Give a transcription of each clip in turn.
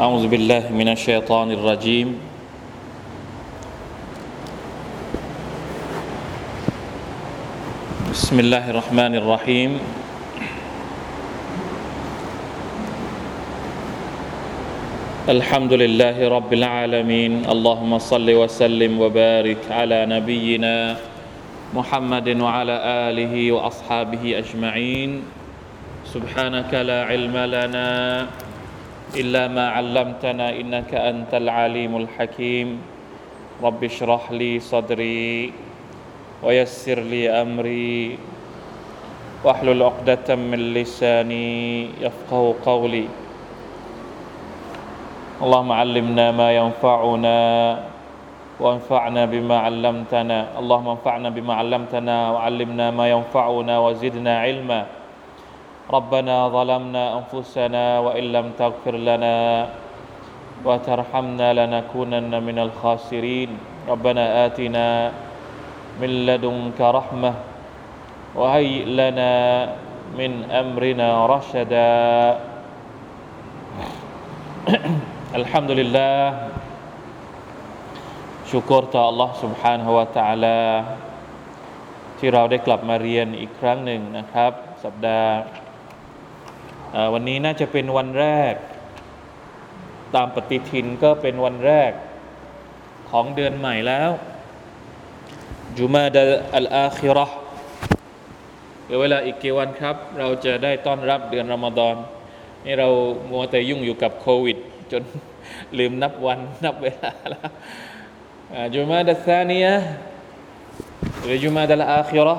أعوذ بالله من الشيطان الرجيم. بسم الله الرحمن الرحيم. الحمد لله رب العالمين. اللهم صل وسلم وبارك على نبينا محمد وعلى آله وأصحابه أجمعين. سبحانك لا علم لنا إلا ما علمتنا إنك أنت العليم الحكيم. رب اشرح لي صدري ويسر لي أمري. واحلل عقدة من لساني يفقه قولي. اللهم علمنا ما ينفعنا وانفعنا بما علمتنا. اللهم انفعنا بما علمتنا وعلمنا ما ينفعنا وزدنا علما. ربنا ظلمنا انفسنا وان لم تغفر لنا وترحمنا لنكونن من الخاسرين ربنا اتنا من لدنك رحمه وهيئ لنا من امرنا رشدا الحمد لله ชุกรต่อ Allah سبحانه และ تعالى ที่เราได้กลับมาเรียนอีกครั้งหนึ่งนะครับ สัปดาห์ วันนี้น่าจะเป็นวันแรก ตามปฏิทินก็เป็นวันแรกของเดือนใหม่แล้วจุมาดอัลอาคิรอเหลือเวลาอีกกี่วันครับ เราจะได้ต้อนรับเดือนรอมฎอนนี่เรามัวแต่ยุ่งอยู่กับโควิด จนลืมนับวันนับเวลาแล้วจุมาดัซานียหรือจุมาดัลอาคิรอ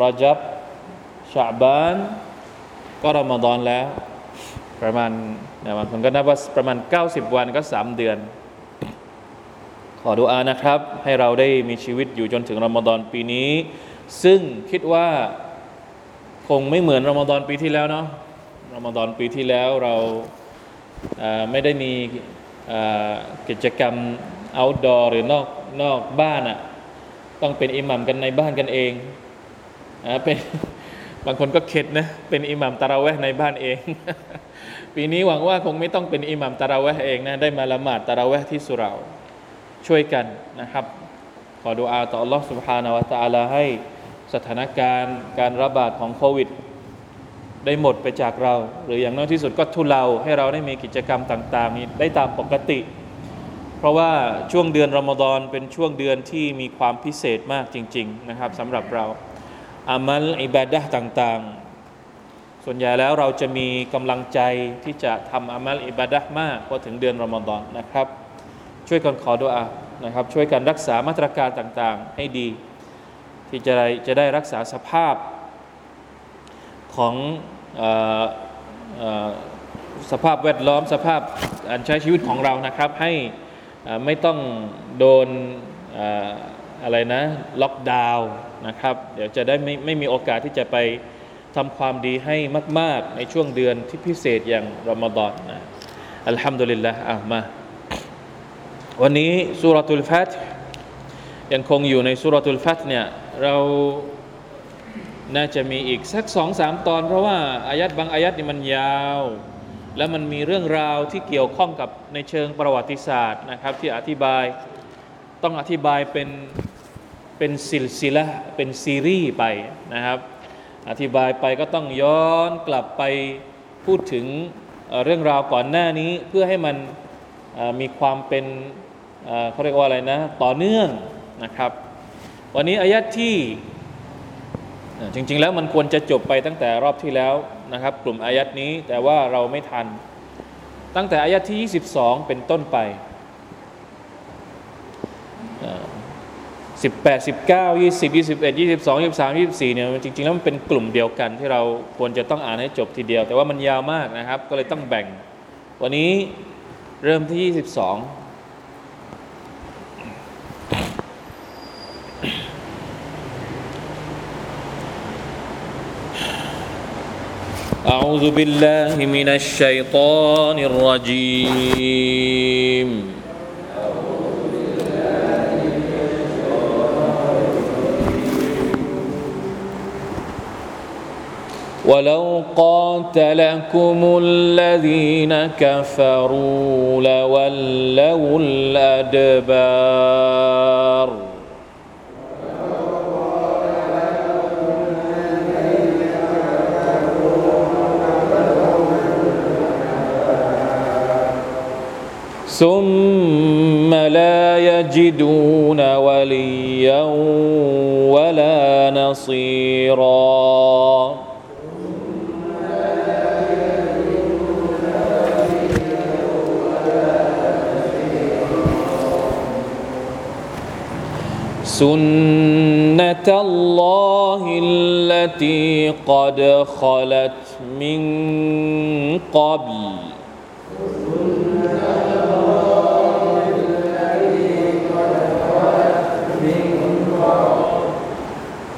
รอจับชาบาน ก็รอมฎอนแล้ว ประมาณนะบางคนก็นับว่าประมาณ 90 วันก็ 3 เดือน ขอดูอานะครับ ให้เราได้มีชีวิตอยู่จนถึงรอมฎอนปีนี้ ซึ่งคิดว่าคงไม่เหมือนรอมฎอนปีที่แล้วเนาะรอมฎอนปีที่แล้วเราไม่ได้มีกิจกรรม outdoor หรือนอกนอกบ้านอะ่ะต้องเป็นอิหมัมกันในบ้านกันเองอ่าเป็น บางคนก็เข็ดนะเป็นอิหมัมตาราเวะในบ้านเอง ปีนี้หวังว่าคงไม่ต้องเป็นอิหมัมตาราเวะเองนะได้มาละหมาดตาราเวะที่สุราช่วยกันนะครับ ขอดูอาต่อ Allah سبحانه และ تعالى ให้สถานการณ์การระบาดของโควิด ได้หมดไปจากเรา หรืออย่างน้อยที่สุดก็ทุเลาให้เราได้มีกิจกรรมต่างๆนี้ได้ตามปกติ เพราะว่าช่วงเดือนรอมฎอนเป็นช่วงเดือนที่มีความพิเศษมากจริง ๆ นะครับสำหรับเรา อามัลอิบาดะต่างๆ ส่วนใหญ่แล้วเราจะมีกำลังใจที่จะทำอามัลอิบาดะมากพอถึงเดือนรอมฎอนนะครับ ช่วยกันขอดุอานะครับ ช่วยกันรักษามาตรการต่างๆ ให้ดี ที่จะได้จะได้รักษาสภาพของออสภาพแวดล้อมสภาพการใช้ชีวิตของเรานะครับ ให้ไม่ต้องโดนอะไรนะล็อกดาวน์ นะครับ เดี๋ยวจะได้ไม่ไม่มีโอกาสที่จะไปทำความดีให้มาก ๆ ในช่วงเดือนที่พิเศษอย่างรอมฎอนนะอัลฮัมดุลิลละอะมาวันนี้สุรตุลฟัตยังคงอยู่ในสุรตุลฟัตเนี่ยเราน่าจะมีอีกสักสองสามตอน เพราะว่าอายัดบางอายัดนี่มันยาว แล้วมันมีเรื่องราวที่เกี่ยวข้องกับในเชิงประวัติศาสตร์นะครับ ที่อธิบายต้องอธิบายเป็น เป็นสิลซิละเป็นซีรีส์ไปนะครับ อธิบายไปก็ต้องย้อนกลับไปพูดถึงเรื่องราวก่อนหน้านี้เพื่อให้มันมีความเป็นเขาเรียกว่าอะไรนะ ต่อเนื่องนะครับ วันนี้อายัดที่จริง ๆ แล้วมันควรจะจบไปตั้งแต่รอบที่แล้วนะครับ กลุ่มอายัดนี้แต่ว่าเราไม่ทัน ตั้งแต่อายัดที่ 22 เป็นต้นไป 18 19 20 21 22 23 24เนี่ยจริงๆแล้วมันเป็นกลุ่มเดียวกันที่เราควรจะต้องอ่านให้จบทีเดียว แต่ว่ามันยาวมากนะครับ ก็เลยต้องแบ่ง วันนี้เริ่มที่ 22อาอุบิลลาฮิมินัชชัยฏอนิรรจีม ولو قاتلكم الذين كفروا لولوا الأدبار. ثم لا يجدون وليا ولا نصيرا. سنة الله التي قد خلت من قبل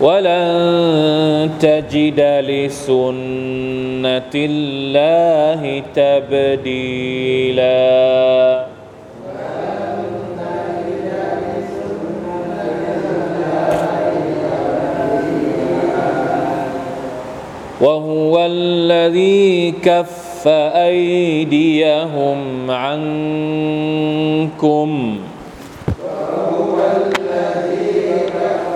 ولن تجد لسنة الله تبديلاً وهو الذي كف أيديهم عنكم. وهو الذي كف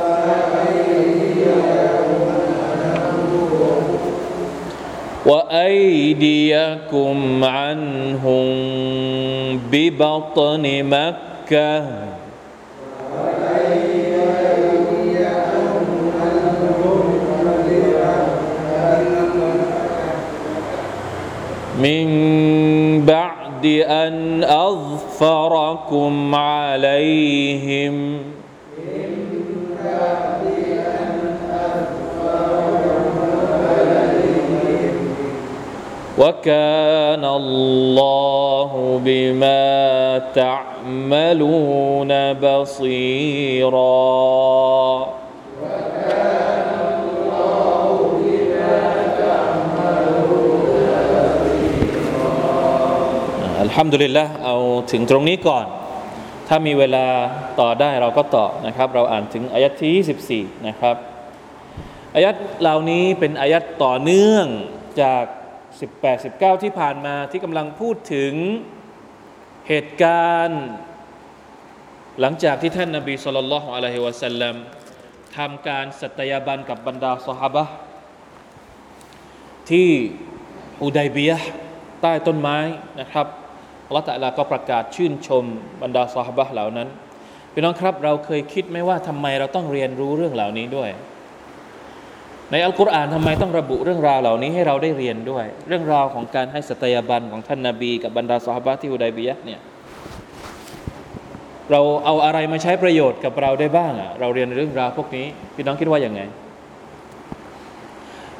وأيديكم عنهم ببطن مكة. من بعد أن أظفركم عليهم. وكان الله بما تعملون بصيراً. ฮัมดุลิลละเอาถึงตรงนี้ก่อน ถ้ามีเวลาต่อได้เราก็ต่อนะครับ เราอ่านถึงอายัดที่24นะครับอายัดเหล่านี้เป็นอายัดต่อเนื่องจาก 18 19 ที่ผ่านมาที่กำลังพูดถึงเหตุการณ์ หลังจากที่ท่านนาบีสุลต่านละฮ์อะลัยฮิวะสัลลัมทำการสัตยาบันกับบรรดาสหบะที่อุดัยบียะใต้ต้นไม้นะครับ อัลลอฮฺตะลาก็ประกาศชื่นชมบรรดาซอฮาบะเหล่านั้นพี่น้องครับเราเคยคิดไหมว่าทำไมเราต้องเรียนรู้เรื่องเหล่านี้ด้วย ในอัลกุรอานทำไมต้องระบุเรื่องราวเหล่านี้ให้เราได้เรียนด้วย เรื่องราวของการให้สตยาบันของท่านนาบี กับบรรดาซอฮาบะที่อุดัยบียะเนี่ยเราเอาอะไรมาใช้ประโยชน์กับเราได้บ้างอะเราเรียนเรื่องราวพวกนี้พี่น้องคิดว่าอย่างไง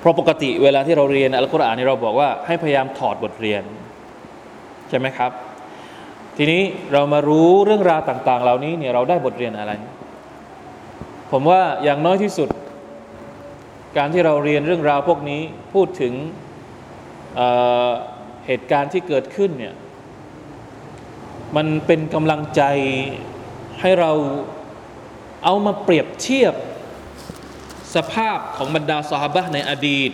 เพราะปกติเวลาที่เราเรียนอัลกุรอานนี่เราบอกว่าให้พยายามถอดบทเรียน ใช่ไหมครับ ทีนี้เรามารู้เรื่องราวต่าง ๆ เหล่านี้เนี่ยเราได้บทเรียนอะไร ผมว่าอย่างน้อยที่สุด การที่เราเรียนเรื่องราวพวกนี้พูดถึงเเหตุการณ์ที่เกิดขึ้นเนี่ยมันเป็นกำลังใจให้เราเอามาเปรียบเทียบสภาพของบรรดาสหบะในอดีต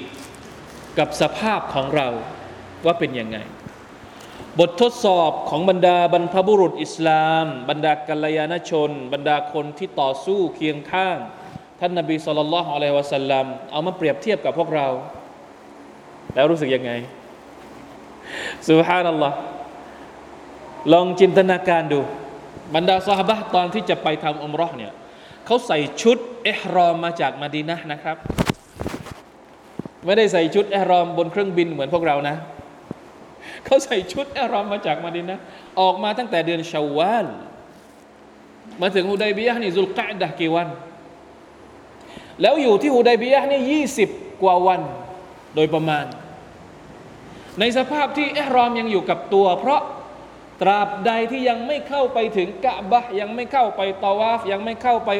กับสภาพของเราว่าเป็นยังไง บททดสอบของบรรดาบรรพบุรุษอิสลาม บรรดากัลยาณชน บรรดาคนที่ต่อสู้เคียงข้าง ท่านนบีสุลต่านละฮ์อะลัยวะสัลลัมเอามาเปรียบเทียบกับพวกเรา แล้วรู้สึกยังไงสุฮานัลลอฮ์ลองจินตนาการดู บรรดาสหบะตอนที่จะไปทำอุมรอเนี่ยเขาใส่ชุดเอฮรอมมาจากมาดีนะนะครับ ไม่ได้ใส่ชุดเอฮรอมบนเครื่องบินเหมือนพวกเรานะ เขาใส่ชุดอารอมมาจากมาดินนะออกมาตั้งแต่เดือนชาวาลมาถึงฮุดัยบียะนี่ซุลกะดะกี่วัน แล้วอยู่ที่ฮุดัยบียะนี่ยี่สิบกว่าวันโดยประมาณ ในสภาพที่อิรอมยังอยู่กับตัว เพราะตราบใดที่ยังไม่เข้าไปถึงกะบะยังไม่เข้าไปตาวาฟ ยังไม่เข้าไป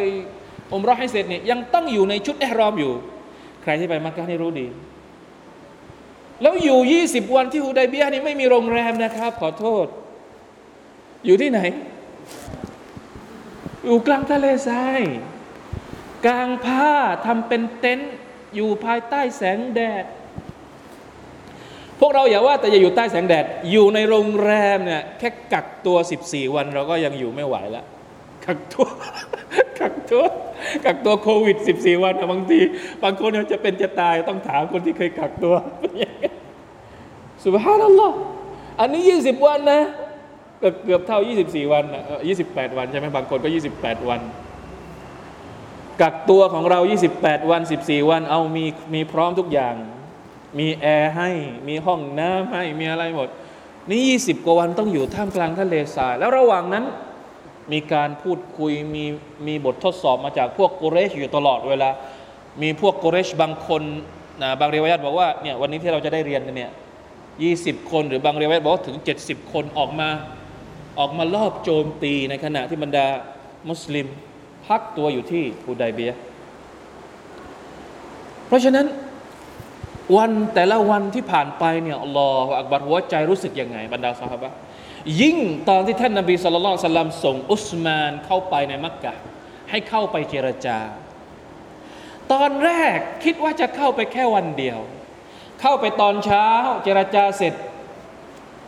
อมรอให้เสร็จเนี่ยยังต้องอยู่ในชุดอิรอมอยู่ ใครที่ไปมักกะนี่รู้ดี แล้วอยู่ยี่สิบวันที่ฮูดายเบียนี่ไม่มีโรงแรมนะครับ ขอโทษ อยู่ที่ไหน อยู่กลางทะเลทรายกลางผ้าทำเป็นเต็นท์อยู่ภายใต้แสงแดด พวกเราอย่าว่าแต่จะอยู่ใต้แสงแดด อยู่ในโรงแรมเนี่ยแค่กักตัว 14 วันเราก็ยังอยู่ไม่ไหวแล้ว กักตัวกักตัวกักตัวโควิด 14 วันบางที บางคนจะเป็นจะตายต้องถามคนที่เคยกักตัวสุบฮานัลลอฮ์อันนี้ 20 วันนะเกือบเกือบเท่า 24 วันนะ28วันใช่ไหมบางคนก็ 28 วัน กักตัวของเรา 28 วัน 14 วัน เอามีมีพร้อมทุกอย่าง มีแอร์ให้ มีห้องน้ำให้ มีอะไรหมด นี่ 20 กว่าวันต้องอยู่ท่ามกลางทะเลทราย แล้วระหว่างนั้น มีการพูดคุยมีมีบททดสอบมาจากพวกกุเรชอยู่ตลอดเวลา มีพวกกุเรชบางคนนะบางเรียวัยบอกว่าเนี่ยวันนี้ที่เราจะได้เรียนกันเนี่ย20คนหรือบางเรียวัยบอกว่าถึง70คนออกมาออกมาลอบโจมตีในขณะที่บรรดามุสลิมพักตัวอยู่ที่ฮูดายเบียเพราะฉะนั้นวันแต่ละวันที่ผ่านไปเนี่ยอัลลอฮฺอักบัรหัวใจรู้สึกยังไงบรรดาสหาย ยิ่งตอนที่ท่านนบีสุลต่านสัลลัมส่งอุสมานเข้าไปในมักกะให้เข้าไปเจรจา ตอนแรกคิดว่าจะเข้าไปแค่วันเดียว เข้าไปตอนเช้าเจรจาเสร็จ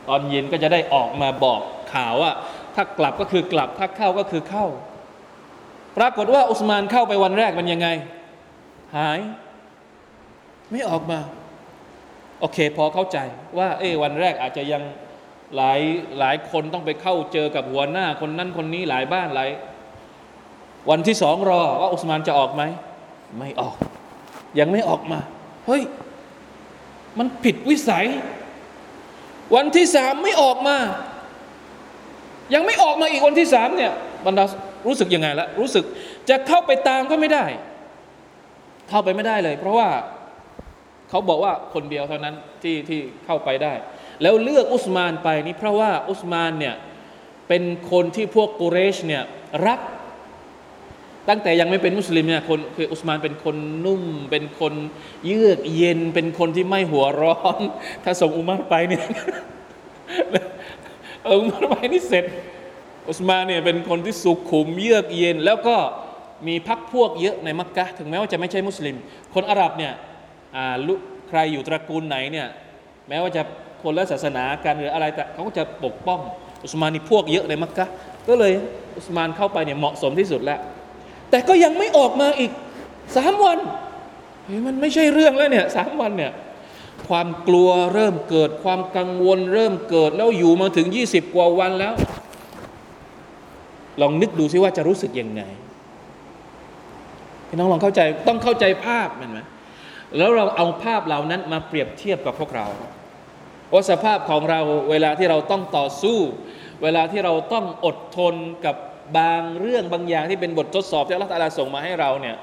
ตอนเย็นก็จะได้ออกมาบอกข่าวว่าถ้ากลับก็คือกลับถ้าเข้าก็คือเข้า ปรากฏว่าอุสมานเข้าไปวันแรกมันยังไง หาย ไม่ออกมา โอเค พอเข้าใจว่า เออวันแรกอาจจะยัง หลายหลายคนต้องไปเข้าเจอกับหัวหน้า คนนั้นคนนี้หลายบ้านหลายวันที่สองรอว่าอุสมานจะออกไหม ไม่ออก ยังไม่ออกมา เฮ้ย มันผิดวิสัย วันที่สามไม่ออกมา ยังไม่ออกมาอีกวันที่สามเนี่ยบรรดารู้สึกยังไงละรู้สึกจะเข้าไปตามก็ไม่ได้ เข้าไปไม่ได้เลย เพราะว่าเขาบอกว่าคนเดียวเท่านั้นที่ที่เข้าไปได้ แล้วเลือกอุสมานไปนี่เพราะว่าอุสมานเนี่ยเป็นคนที่พวกกุเรชเนี่ยรัก ตั้งแต่ยังไม่เป็นมุสลิมเนี่ยคนคืออุสมานเป็นคนนุ่ม เป็นคนเยือกเย็น เป็นคนที่ไม่หัวร้อน ถ้าส่งอุมารไปเนี่ยอุมารไปนี่เสร็จ อุสมานเนี่ยเป็นคนที่สุขุมเยือกเย็น แล้วก็มีพักพวกเยอะในมักกะถึงแม้ว่าจะไม่ใช่มุสลิม คนอาหรับเนี่ยใครอยู่ตระกูลไหนเนี่ยแม้ว่าจะ คนละศาสนากันหรืออะไรแต่เขาก็จะปกป้องอุสมานนี่พวกเยอะในมักกะก็เลยอุสมานเข้าไปเนี่ยเหมาะสมที่สุดแล้ว แต่ก็ยังไม่ออกมาอีกสามวันเฮ้ยมันไม่ใช่เรื่องแล้วเนี่ยสามวันเนี่ยความกลัวเริ่มเกิดความกังวลเริ่มเกิดแล้วอยู่มาถึง 20 กว่าวันแล้ว ลองนึกดูซิว่าจะรู้สึกยังไงพี่น้องลองเข้าใจต้องเข้าใจภาพมันไหมแล้วเราเอาภาพเหล่านั้นมาเปรียบเทียบกับพวกเรา ว่าสภาพของเราเวลาที่เราต้องต่อสู้ เวลาที่เราต้องอดทนกับบางเรื่องบางอย่างที่เป็นบททดสอบที่อัลลอฮฺตาลาส่งมาให้เราเนี่ย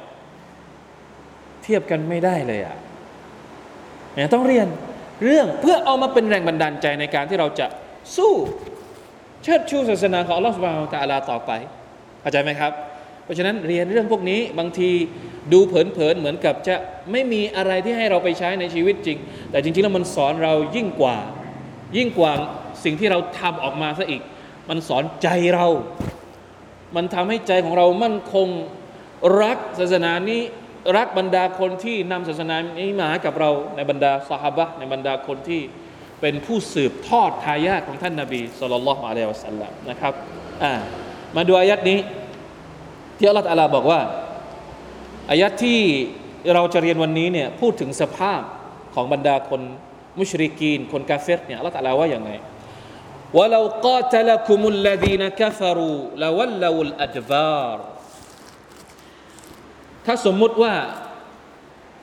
เทียบกันไม่ได้เลยอะ่ะเนี่ยต้องเรียนเรื่องเพื่อเอามาเป็นแรงบันดาลใจในการที่เราจะสู้ เชิดชูศาสนาของอัลลอฮฺสุบฮานตะลาต่อไปเข้าใจไหมครับ เพราะฉะนั้นเรียนเรื่องพวกนี้บางทีดูเผินๆเหมือนกับจะไม่มีอะไรที่ให้เราไปใช้ในชีวิตจริง แต่จริงๆแล้วมันสอนเรายิ่งกว่า ยิ่งกว่าสิ่งที่เราทำออกมาซะอีก มันสอนใจเรา มันทำให้ใจของเรามั่นคงรักศาสนานี้รักบรรดาคนที่นำศาสนานี้มาให้กับเราในบรรดาสหบะในบรรดาคนที่เป็นผู้สืบทอดทายาทของท่านนาบีสุลต่านละฮ์อะลัยวะสัลลัมนะครับอ่ามาดูอายัดนี้ ที่อัลลอฮฺตาลาบอกว่าอายัดที่เราจะเรียนวันนี้เนี่ยพูดถึงสภาพของบรรดาคนมุชริกีน คนกาเฟรเนี่ยอัลลอฮฺตาลาว่าอย่างไงว่าเรากาตลคุมุลลดีนกฟรูลวัลลูลอัดบารถ้าสมมุติว่า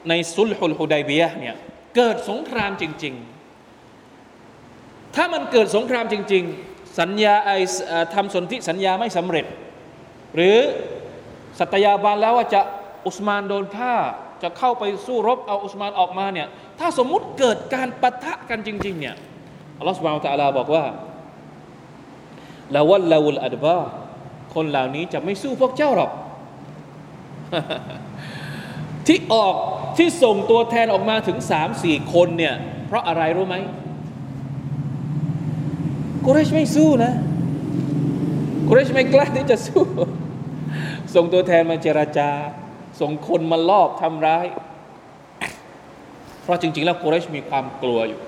ในสุลฮุลฮุดัยเบียเนี่ยเกิดสงครามจริง ๆ ถ้ามันเกิดสงครามจริง ๆ สัญญาไอทำสนธิสัญญาไม่สำเร็จ หรือ สัตยาบานแล้วว่าจะอุสมานโดนฆ่า จะเข้าไปสู้รบเอาอุสมานออกมาเนี่ยถ้าสมมุติเกิดการปะทะกันจริง ๆ เนี่ยอัลลอฮฺสุบานตะลาบอกว่าลาวัลลาวุลอัดบาคนเหล่านี้จะไม่สู้พวกเจ้าหรอก ที่ออกที่ส่งตัวแทนออกมาถึงสามสี่คนเนี่ย เพราะอะไรรู้ไหมกุเรชไม่สู้นะกุเรชไม่กล้าที่จะสู้ ส่งตัวแทนมาเจราจา ส่งคนมาลอบทำร้าย เพราะจริง ๆ แล้วกุเรชมีความกลัวอยู่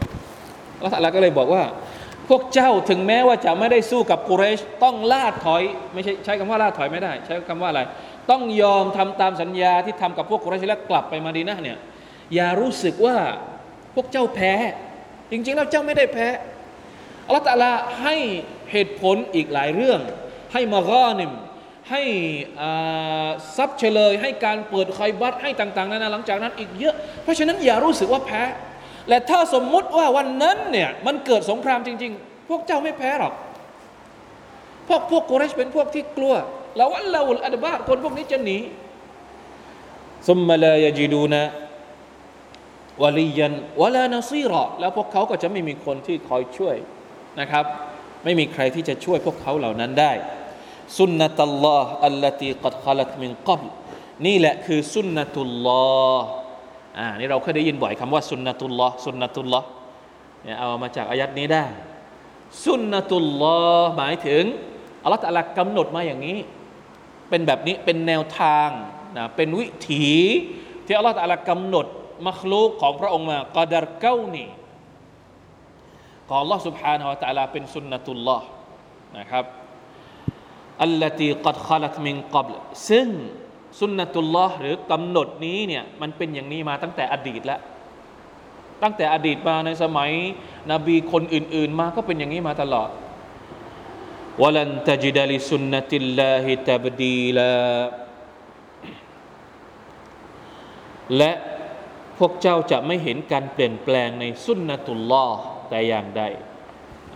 อัลลอฮฺตะอาลาก็เลยบอกว่า พวกเจ้าถึงแม้ว่าจะไม่ได้สู้กับกุเรช ต้องล่าถอย ไม่ใช่ใช้คำว่าล่าถอยไม่ได้ ใช้คำว่าอะไร ต้องยอมทำตามสัญญาที่ทำกับพวกกุเรชแล้วกลับไปมาดีนะเนี่ยอย่ารู้สึกว่าพวกเจ้าแพ้ จริง ๆ แล้วเจ้าไม่ได้แพ้อัลลอฮฺตะอาลาให้เหตุผลอีกหลายเรื่อง ให้มากอนิม ให้ทรัพย์เฉลย ให้การเปิดไคบัตให้ต่างๆนานาหลังจากนั้นอีกเยอะ เพราะฉะนั้นอย่ารู้สึกว่าแพ้ และถ้าสมมุติว่าวันนั้นเนี่ยมันเกิดสงครามจริง ๆ พวกเจ้าไม่แพ้หรอก พวกพวกกุเรชเป็นพวกที่กลัวแล้ววันเราอัลบาคนพวกนี้จะหนีซุมมาลายจิดูนะวลียันวลานาซีรอแล้วพวกเขาก็จะไม่มีคนที่คอยช่วยนะครับ ไม่มีใครที่จะช่วยพวกเขาเหล่านั้นได้ สุนนะตัลลอฮ์อัลลตีกัดขลัตมินกับนี่แหละคือสุนนะตุลลอฮ์อ่านี่เราเคยได้ยินบ่อยคำว่าสุนนะตุลลอฮ์สุนนะตุลลอฮ์เนี่ยเอามาจากอายัดนี้ได้สุนนะตุลลอฮ์หมายถึงอัลลอฮฺตะลากำหนดมาอย่างนี้ เป็นแบบนี้เป็นแนวทางนะเป็นวิถีที่อัลลอฮฺตะลากำหนดมัคลูกของพระองค์มากอดารเก้านี่ของ Allah سبحانه และ تعالى เป็นสุนนะตุลลอฮ์นะครับ อัลลตีกัดขลัตมิงกับซึ่งสุนนะตุลลอฮ์หรือกำหนดนี้เนี่ยมันเป็นอย่างนี้มาตั้งแต่อดีตแล้ว ตั้งแต่อดีตมาในสมัย นบีคนอื่น ๆ มาก็เป็นอย่างนี้มาตลอดวลันตจิดลิสุนนติลลาฮิตบดีลาและพวกเจ้าจะไม่เห็นการเปลี่ยนแปลงในสุนนะตุลลอฮ์แต่อย่างใด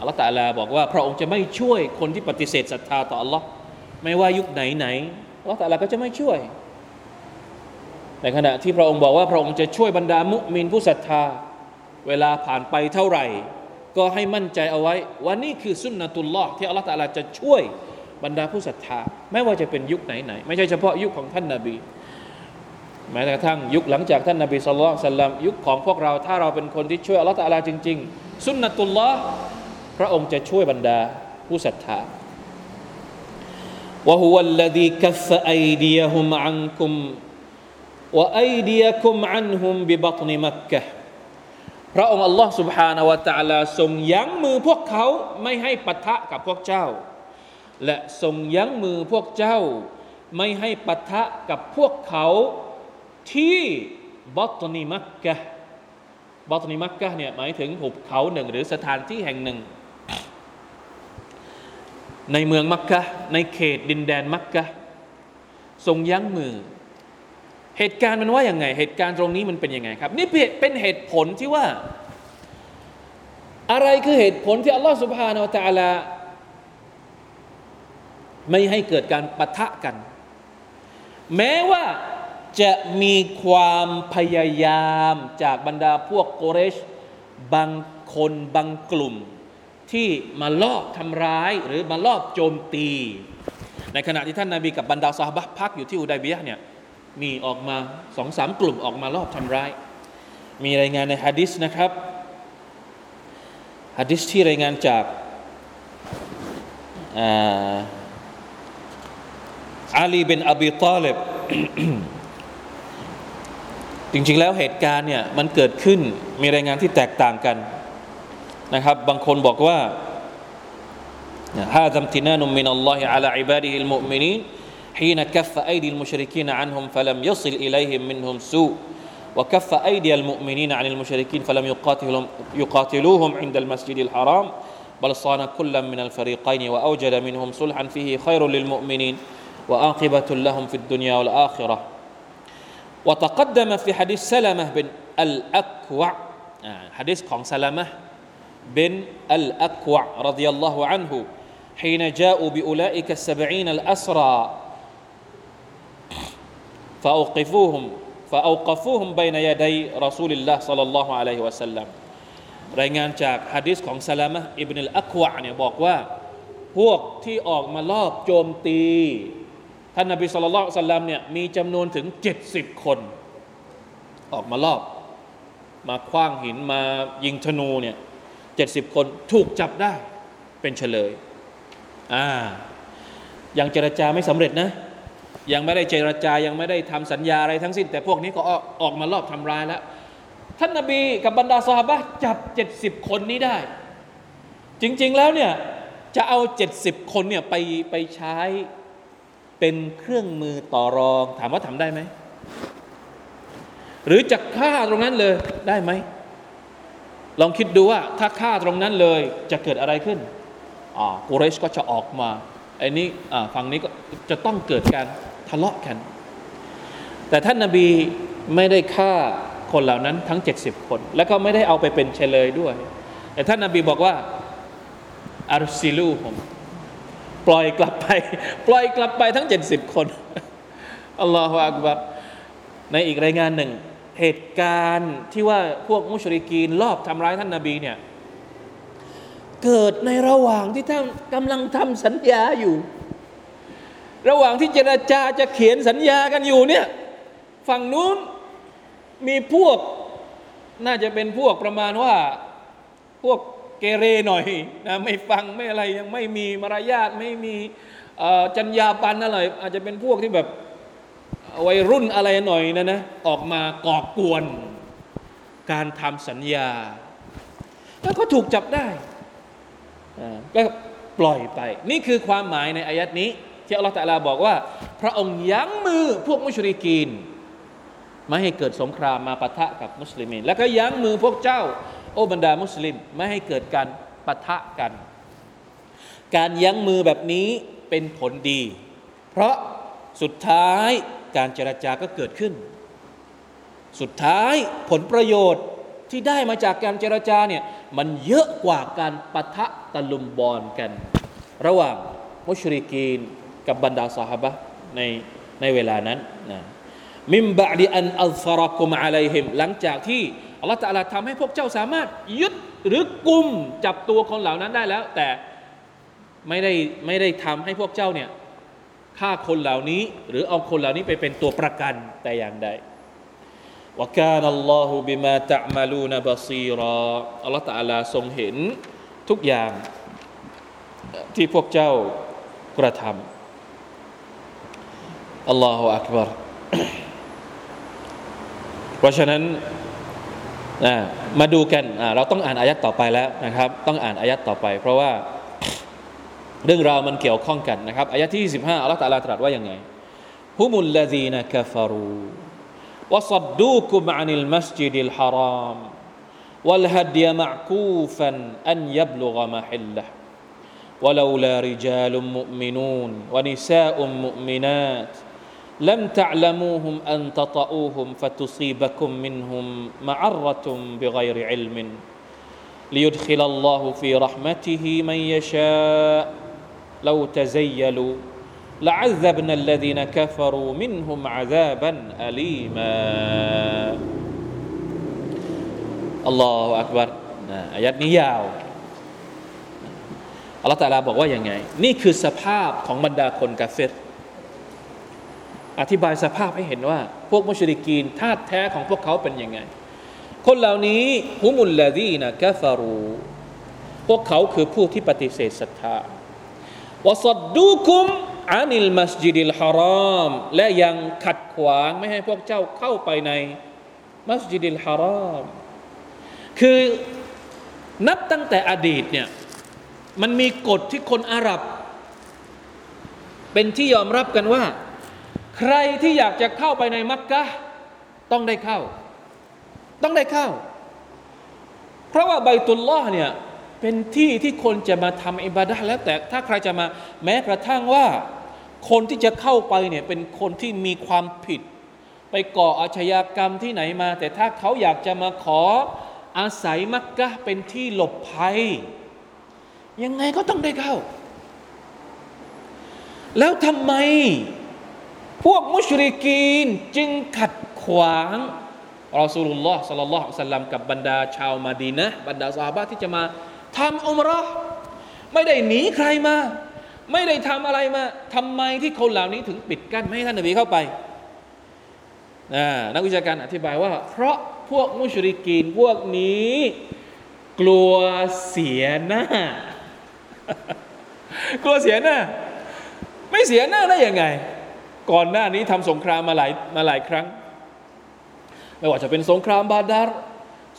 อัลลอฮฺตาลาบอกว่าพระองค์จะไม่ช่วยคนที่ปฏิเสธศรัทธาต่ออัลลอฮ์ไม่ว่ายุคไหนไหนอัลลอฮฺตาลาก็จะไม่ช่วย ในขณะที่พระองค์บอกว่าพระองค์จะช่วยบรรดามุมินผู้ศรัทธา เวลาผ่านไปเท่าไหร่ ก็ให้มั่นใจเอาไว้ว่านี่คือสุนนะตุลลอฮ์ที่อัลลอฮฺตาลาจะช่วยบรรดาผู้ศรัทธา ไม่ว่าจะเป็นยุคไหนไหนไม่ใช่เฉพาะยุคของท่านนาบีแม้กระทั่งยุคหลังจากท่านนาบีสุลต่านยุคของพวกเราถ้าเราเป็นคนที่ช่วยอัลลอฮฺตาลาจริง ๆ สุนนะตุลลอฮ์ ระองค์จะช่วยบรรดาผู้ศรัทธา وهو الذي كف أيديهم عنكم وأيديكم عنهم ببطن مكة พระองค์อัลลอฮ์ سبحانه และ تعالى ทรงยั้งมือพวกเขาไม่ให้ปะทะกับพวกเจ้า และทรงยั้งมือพวกเจ้า ไม่ให้ปะทะกับพวกเขาที่บัตนิมักกะบัตนิมักกะเนี่ยหมายถึงหุบเขาหนึ่ง หรือสถานที่แห่งหนึ่ง ในเมืองมักกะในเขตดินแดนมักกะทรงยั้งมือ เหตุการณ์มันว่าอย่างไง เหตุการณ์ตรงนี้มันเป็นยังไงครับ นี่เป็นเหตุผลที่ว่า อะไรคือเหตุผลที่อัลลอฮฺสุบฮานาอัลตะลาไม่ให้เกิดการปะทะกัน แม้ว่าจะมีความพยายามจากบรรดาพวกโกเรช บางคนบางกลุ่ม ที่มาลอบทำร้ายหรือมาลอบโจมตี ในขณะที่ท่านนาบีกับบรรดาซาบะพักอยู่ที่อุดัยเบียเนี่ยมีออกมาสองสามกลุ่มออกมาลอบทำร้าย มีรายงานในฮะดิษนะครับฮะดิษที่รายงานจากอาลีเป็นอบีตาเลบจริงๆแล้วเหตุการณ์เนี่ยมันเกิดขึ้นมีรายงานที่แตกต่างกัน นะครับบางคนบอกว่า هذا امتنان من الله على عباده المؤمنين حين كف أيدي المشركين عنهم فلم يصل إليهم منهم سوء وكف أيدي المؤمنين عن المشركين فلم يقاتلهم يقاتلوهم عند المسجد الحرام بل صان كلا من الفريقين وأوجد منهم صلحا فيه خير للمؤمنين وآقبة لهم في الدنيا والآخرة وتقدم في حديث سلمة بن الأكوع حديث قن سلمة بن الأكوع رضي الله عنه حين جاءوا بأولئك السبعين الأسرى فأوقفوهم فأوقفوهم بين يدي رسول الله صلى الله عليه وسلم รายงานจากฮะดิษของซาลามะอิบนุลอักวะเนี่ยบอกว่า พวกที่ออกมาลอบโจมตี ท่านนบีสุลต่านสัลลัมเนี่ยมีจำนวนถึง 70 คน ออกมาลอบ มาคว้างหินมายิงธนูเนี่ย จ็ดสิบคนถูกจับได้เป็นเฉลยอ่ายังเจรจาไม่สำเร็จนะ ยังไม่ได้เจรจายังไม่ได้ทำสัญญาอะไรทั้งสิ้น แต่พวกนี้ก็ออกออกมารอบทำร้ายแล้ว ท่านนาบีกับบรรดาสหาบะจับเจ็ดสิบคนนี้ได้ จริง ๆแล้วเนี่ยจะเอาเจ็ดสิบคนเนี่ยไปไปใช้เป็นเครื่องมือต่อรอง ถามว่าทำได้ไหม หรือจะฆ่าตรงนั้นเลยได้ไหม ลองคิดดูว่าถ้าฆ่าตรงนั้นเลยจะเกิดอะไรขึ้นอ่ากุเรชก็จะออกมาไอ้นี้ฝั่งนี้ก็จะต้องเกิดการทะเลาะกัน แต่ท่านนาบีไม่ได้ฆ่าคนเหล่านั้นทั้ง 70 คน แล้วก็ไม่ได้เอาไปเป็นเฉลยด้วย แต่ท่านนาบีบอกว่าอารซิลูผมปล่อยกลับไป ปล่อยกลับไปทั้ง 70 คนอัลลอฮฺอักบัรในอีกรายงานหนึ่ง เหตุการณ์ที่ว่าพวกมุชริกีนลอบทำร้ายท่านนาบีเนี่ยเกิดในระหว่างที่ท่านกำลังทำสัญญาอยู่ ระหว่างที่เจรจาจะเขียนสัญญากันอยู่เนี่ยฝั่งนู้นมีพวกน่าจะเป็นพวกประมาณว่าพวกเกเรหน่อยนะไม่ฟังไม่อะไรยังไม่มีมารยาทไม่มีจัญญาปันอะไรอาจจะเป็นพวกที่แบบ วัยรุ่นอะไรหน่อยนะนะออกมาก่อกวน การทำสัญญา แล้วก็ถูกจับได้ก็ปล่อยไป นี่คือความหมายในอายัดนี้ ที่อัลลอฮฺตะลาบอกว่า พระองค์ยั้งมือพวกมุชริกีนไม่ให้เกิดสงครามมาปะทะกับมุสลิมแล้วก็ยั้งมือพวกเจ้า โอบรรดามุสลิม ไม่ให้เกิดการปะทะกัน การยั้งมือแบบนี้เป็นผลดี เพราะสุดท้าย การเจรจาก็เกิดขึ้น สุดท้ายผลประโยชน์ที่ได้มาจากการเจรจาเนี่ยมันเยอะกว่าการปะทะตะลุมบอลกัน ระหว่างมุชริกีนกับบรรดาสหบะในในเวลานั้นนะมิมบะดีอันอัลฟารักุมอะลัยฮิมหลังจากที่อัลลอฮฺตะลาทำให้พวกเจ้าสามารถยึดหรือกุมจับตัวคนเหล่านั้นได้แล้ว แต่ไม่ได้ไม่ได้ทำให้พวกเจ้าเนี่ย ฆ่าคนเหล่านี้ หรือเอาคนเหล่านี้ไปเป็นตัวประกันแต่อย่างใดว่าการอัลลอฮฺบิมาตะมาลูนบาซีรออัลลอฮฺตะลาทรงเห็นทุกอย่างที่พวกเจ้ากระทำอัลลอฮฺอักบารเพราะฉะนั้นมาดูกันเราต้องอ่านอายัดต่อไปแล้วนะครับ ต้องอ่านอายัดต่อไป เพราะว่า เรื่องราวมันเกี่ยวข้องกันนะครับอายะที่25อัลลอฮฺตะลาตรัสว่ายังไงฮุมุลลซีนกฟารูวะซัดดูกุมอานิลมัสจิดิลฮาราม والهدي معكوفا أن يبلغ محله ولولا رجال مؤمنون ونساء مؤمنات لم تعلموهم أن تطؤوهم فتصيبكم منهم معرة بغير علم ليدخل الله في رحمته من يشاء لو าจะเซยลูละอัซับนัลลดีนกัฟรูมินฮุมอาซาบันอาลีมาอันะอายัดนี้ยาวอัลลอฮฺตะลาบอกว่าอย่างไง นี่คือสภาพของบรรดาคนกาเฟตอธิบายสภาพให้เห็นว่า พวกมุชริกีนธาตุแท้ของพวกเขาเป็นยังไง คนเหล่านี้ฮุมุลลาดีนะกาฟารู พวกเขาคือผู้ที่ปฏิเสธศรัทธา วสัดดูคุมอานิลมัสยิดิลฮารอมและยังขัดขวางไม่ให้พวกเจ้าเข้าไปในมัสยิดิลฮารอมคือนับตั้งแต่อดีตเนี่ยมันมีกฎที่คนอาหรับ เป็นที่ยอมรับกันว่า ใครที่อยากจะเข้าไปในมักกะต้องได้เข้า ต้องได้เข้า เพราะว่าใบตุลลอฮ์เนี่ย เป็นที่ที่คนจะมาทำอิบาดะแล้วแต่ถ้าใครจะมาแม้กระทั่งว่า คนที่จะเข้าไปเนี่ยเป็นคนที่มีความผิด ไปก่ออาชญากรรมที่ไหนมา แต่ถ้าเขาอยากจะมาขออาศัยมักกะเป็นที่หลบภัย ยังไงก็ต้องได้เข้า แล้วทำไม พวกมุชริกีนจึงขัดขวางรอสูลุลลอฮ์สัลลัลลอฮุอะลัยมกับบรรดาชาวมาดีนะบรรดาสาบะที่จะมา ทำอุมรอไม่ได้หนีใครมา ไม่ได้ทำอะไรมาทำไมที่คนเหล่านี้ถึงปิดกั้นไม่ให้ท่านนบีเข้าไปนักวิชาการอธิบายว่า เพราะพวกมุชริกีนพวกนี้ กลัวเสียหน้า กลัวเสียหน้า ไม่เสียหน้าได้ยังไง ก่อนหน้านี้ทำสงครามมาหลายมาหลายครั้ง ไม่ว่าจะเป็นสงครามบาดาร์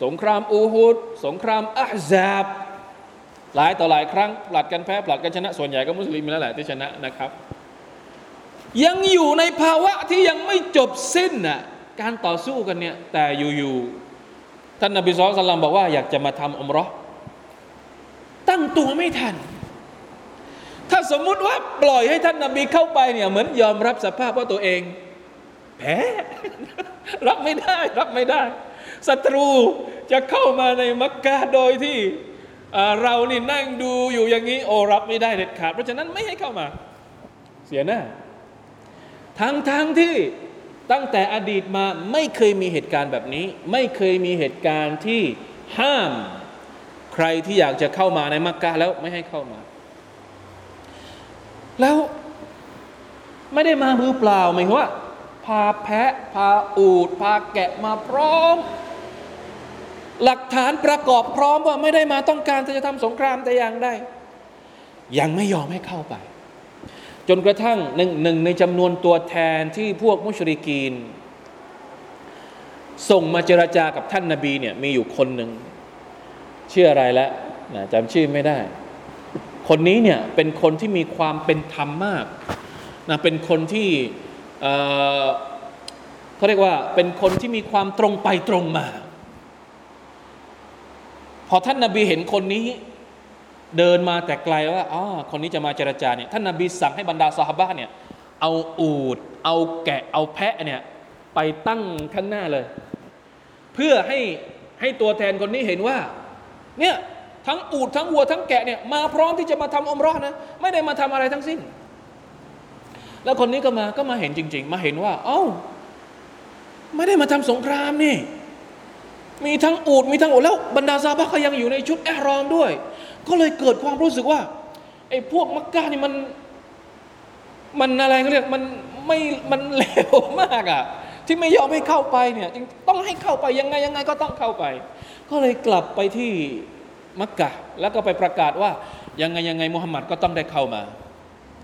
สงครามอูฮุดสงครามอัฮซาบ หลายต่อหลายครั้งผลัดกันแพ้ผลัดกันชนะ ส่วนใหญ่ก็มุสลิมนั่นแหละที่ชนะนะครับ ยังอยู่ในภาวะที่ยังไม่จบสิ้นน่ะการต่อสู้กันเนี่ยแต่อยู่ๆท่านนบีสุลต่านบอกว่าอยากจะมาทำอมรอตั้งตัวไม่ทัน ถ้าสมมุติว่าปล่อยให้ท่านนบีเข้าไปเนี่ยเหมือนยอมรับสภาพว่าตัวเอง แพ้รับไม่ได้รับไม่ได้ศัตรูจะเข้ามาในมักกะโดยที่ เรานี่นั่งดูอยู่อย่างนี้โอรับไม่ได้เด็ดขาด เพราะฉะนั้นไม่ให้เข้ามา เสียหน้า ทั้งทั้งที่ตั้งแต่อดีตมาไม่เคยมีเหตุการณ์แบบนี้ ไม่เคยมีเหตุการณ์ที่ห้ามใครที่อยากจะเข้ามาในมักกะแล้วไม่ให้เข้ามา แล้วไม่ได้มามือเปล่าหมายว่า พาแพะ พาอูด พาแกะมาพร้อม หลักฐานประกอบพร้อมว่าไม่ได้มาต้องการจะทำสงครามแต่อย่างใดยังไม่ยอมให้เข้าไป จนกระทั่งหนึ่งหนึ่งในจำนวนตัวแทนที่พวกมุชริกีน ส่งมาเจราจากับท่านนาบีเนี่ยมีอยู่คนหนึ่งชื่ออะไรแล้วนะจำชื่อไม่ได้ คนนี้เนี่ยเป็นคนที่มีความเป็นธรรมมากนะเป็นคนที่เขาเรียกว่าเป็นคนที่มีความตรงไปตรงมา พอท่านนาบีเห็นคนนี้ เดินมาแต่ไกลว่าอ๋อคนนี้จะมาเจรจาเนี่ยท่านนาบีสั่งให้บรรดาสหบะเนี่ยเอาอูด เอาแกะเอาแพะเนี่ยไปตั้งข้างหน้าเลย เพื่อให้ให้ตัวแทนคนนี้เห็นว่าเนี่ยทั้งอูดทั้งวัวทั้งแกะเนี่ยมาพร้อมที่จะมาทำอมรอนะไม่ได้มาทำอะไรทั้งสิ้น แล้วคนนี้ก็มาก็มาเห็นจริง ๆ มาเห็นว่า เอ้าไม่ได้มาทำสงครามนี่ มีทั้งอูดมีทั้งอูดแล้วบรรดาซาบะก็ยังอยู่ในชุดแอรอมด้วย ก็เลยเกิดความรู้สึกว่าไอ้พวกมักกะนี่มันมันอะไรเขาเรียกมันไม่มันเลวมากอะ่ะที่ไม่ยอมให้เข้าไปเนี่ยจึงต้องให้เข้าไปยังไงยังไงก็ต้องเข้าไป ก็เลยกลับไปที่มักกะแล้วก็ไปประกาศว่ายังไงยังไงมุฮัมมัดก็ต้องได้เข้ามา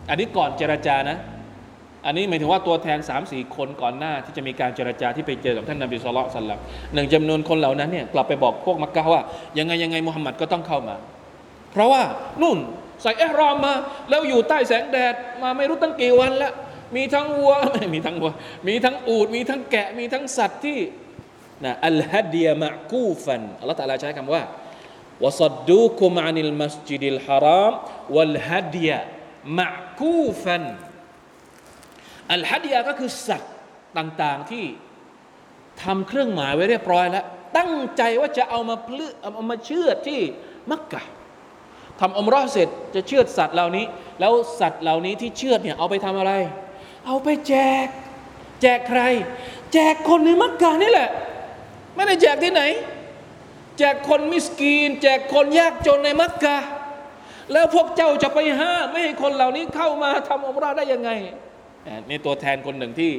อันนี้ก่อนเจรจานะ อันนี้หมายถึงว่าตัวแทน3ามสี่คนก่อนหน้าที่จะมีการเจรจาที่ไปเจอกับท่านนบีสุลต่านหนึ่งจำนวนคนเหล่านั้นเนี่ยกลับไปบอกพวกมักกะว่า ยังไงยังไงมุฮัมมัดก็ต้องเข้ามา เพราะว่านุ่นใส่เอรอมมา แล้วอยู่ใต้แสงแดดมาไม่รู้ตั้งกี่วันแล้วมีทั้งวัวไม่มีทั้งวัว มีทั้งอูด มีทั้งแกะ มีทั้งสัตว์ที่นะอัลฮัดียมะกูฟันอัลลอฮฺตะลาใช้คำว่าวสัดดูคุมอานิลมัสจิดิลฮารามวัลฮัดียมะกูฟัน อัลฮัดียก็คือสัตว์ต่างๆที่ทำเครื่องหมายไว้เรียบร้อยแล้ว ตั้งใจว่าจะเอามาพลืเอามาเชื่อที่มักกะทำอมรอเสร็จจะเชือดสัตว์เหล่านี้ แล้วสัตว์เหล่านี้ที่เชือดเนี่ยเอาไปทำอะไร เอาไปแจก แจกใคร แจกคนในมักกะนี่แหละ ไม่ได้แจกที่ไหน แจกคนมิสกีน แจกคนยากจนในมักกะแล้วพวกเจ้าจะไปห้ามไม่ให้คนเหล่านี้เข้ามาทำอมรอได้ยังไง นี่ตัวแทนคนหนึ่งที่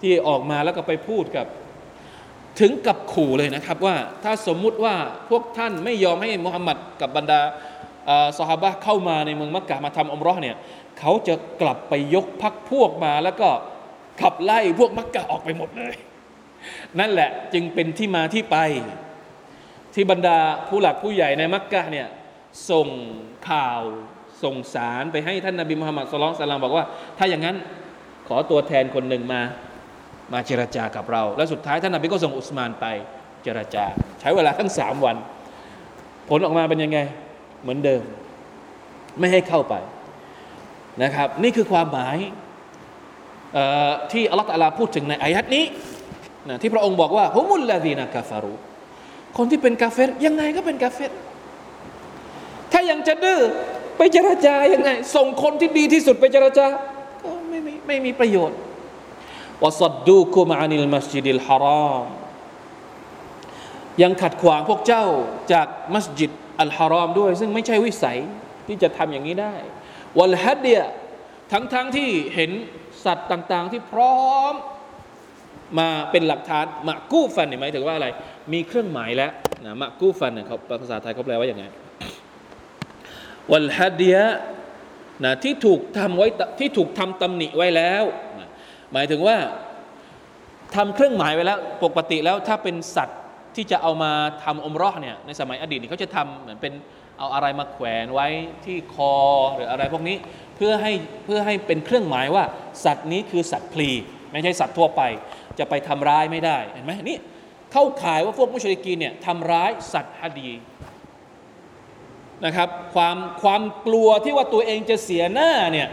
ที่ออกมาแล้วก็ไปพูดกับ ถึงกับขู่เลยนะครับว่าถ้าสมมุติว่าพวกท่านไม่ยอมให้มุฮัมมัดกับบรรดาสหบะเข้ามาในเมืองมักกะมาทำอมรอเนี่ยเขาจะกลับไปยกพักพวกมาแล้วก็ขับไล่พวกมักกะออกไปหมดเลย นั่นแหละจึงเป็นที่มาที่ไป ที่บรรดาผู้หลักผู้ใหญ่ในมักกะเนี่ยส่งข่าวส่งสารไปให้ท่านนาบีมุฮัมมัดสุลต่านบอกว่า ถ้าอย่างนั้น ขอตัวแทนคนหนึ่งมา มาเจรจากับเรา แล้วสุดท้ายท่านนบีก็ส่งอุสมานไปเจรจา ใช้เวลาทั้งสามวัน ผลออกมาเป็นยังไง เหมือนเดิม ไม่ให้เข้าไปนะครับ นี่คือความหมายที่อัลลอฮฺพูดถึงในอายัดนี้นะที่พระองค์บอกว่าฮุมุลลาดีนากาฟารุคนที่เป็นกาเฟรยังไงก็เป็นกาเฟรถ้ายังจะดื้อไปเจรจายังไง ส่งคนที่ดีที่สุดไปเจรจา ไม่มีประโยชน์วะสัดดูคุมอานิลมัสยิดิลฮารอมยังขัดขวางพวกเจ้าจากมัสยิดอัลฮารอมด้วย ซึ่งไม่ใช่วิสัยที่จะทำอย่างนี้ได้วัลฮัดเดียทั้งๆทที่เห็นสัตว์ต่าง ๆ ที่พร้อม มาเป็นหลักฐานมะกู้ฟันหมายถึงว่าอะไร มีเครื่องหมายแล้วนะมะกู้ฟันเนี่ยเขาภาษาไทยเขาแปลว่าอย่างไงวัลฮัดเดีย นะที่ถูกทำไว้ที่ถูกทำตำหนิไว้แล้วนะหมายถึงว่าทำเครื่องหมายไว้แล้วปกติแล้วถ้าเป็นสัตว์ที่จะเอามาทำอมรอเนี่ยในสมัยอดีตเขาจะทำเหมือนเป็นเอาอะไรมาแขวนไว้ที่คอหรืออะไรพวกนี้เพื่อให้เพื่อให้เป็นเครื่องหมายว่า สัตว์นี้คือสัตว์พลีไม่ใช่สัตว์ทั่วไป จะไปทำร้ายไม่ได้เห็นไหมนี่เข้าข่ายว่าพวกมุชลิกีเนี่ยทำร้ายสัตว์ฮดี นะครับความความกลัวที่ว่าตัวเองจะเสียหน้าเนี่ย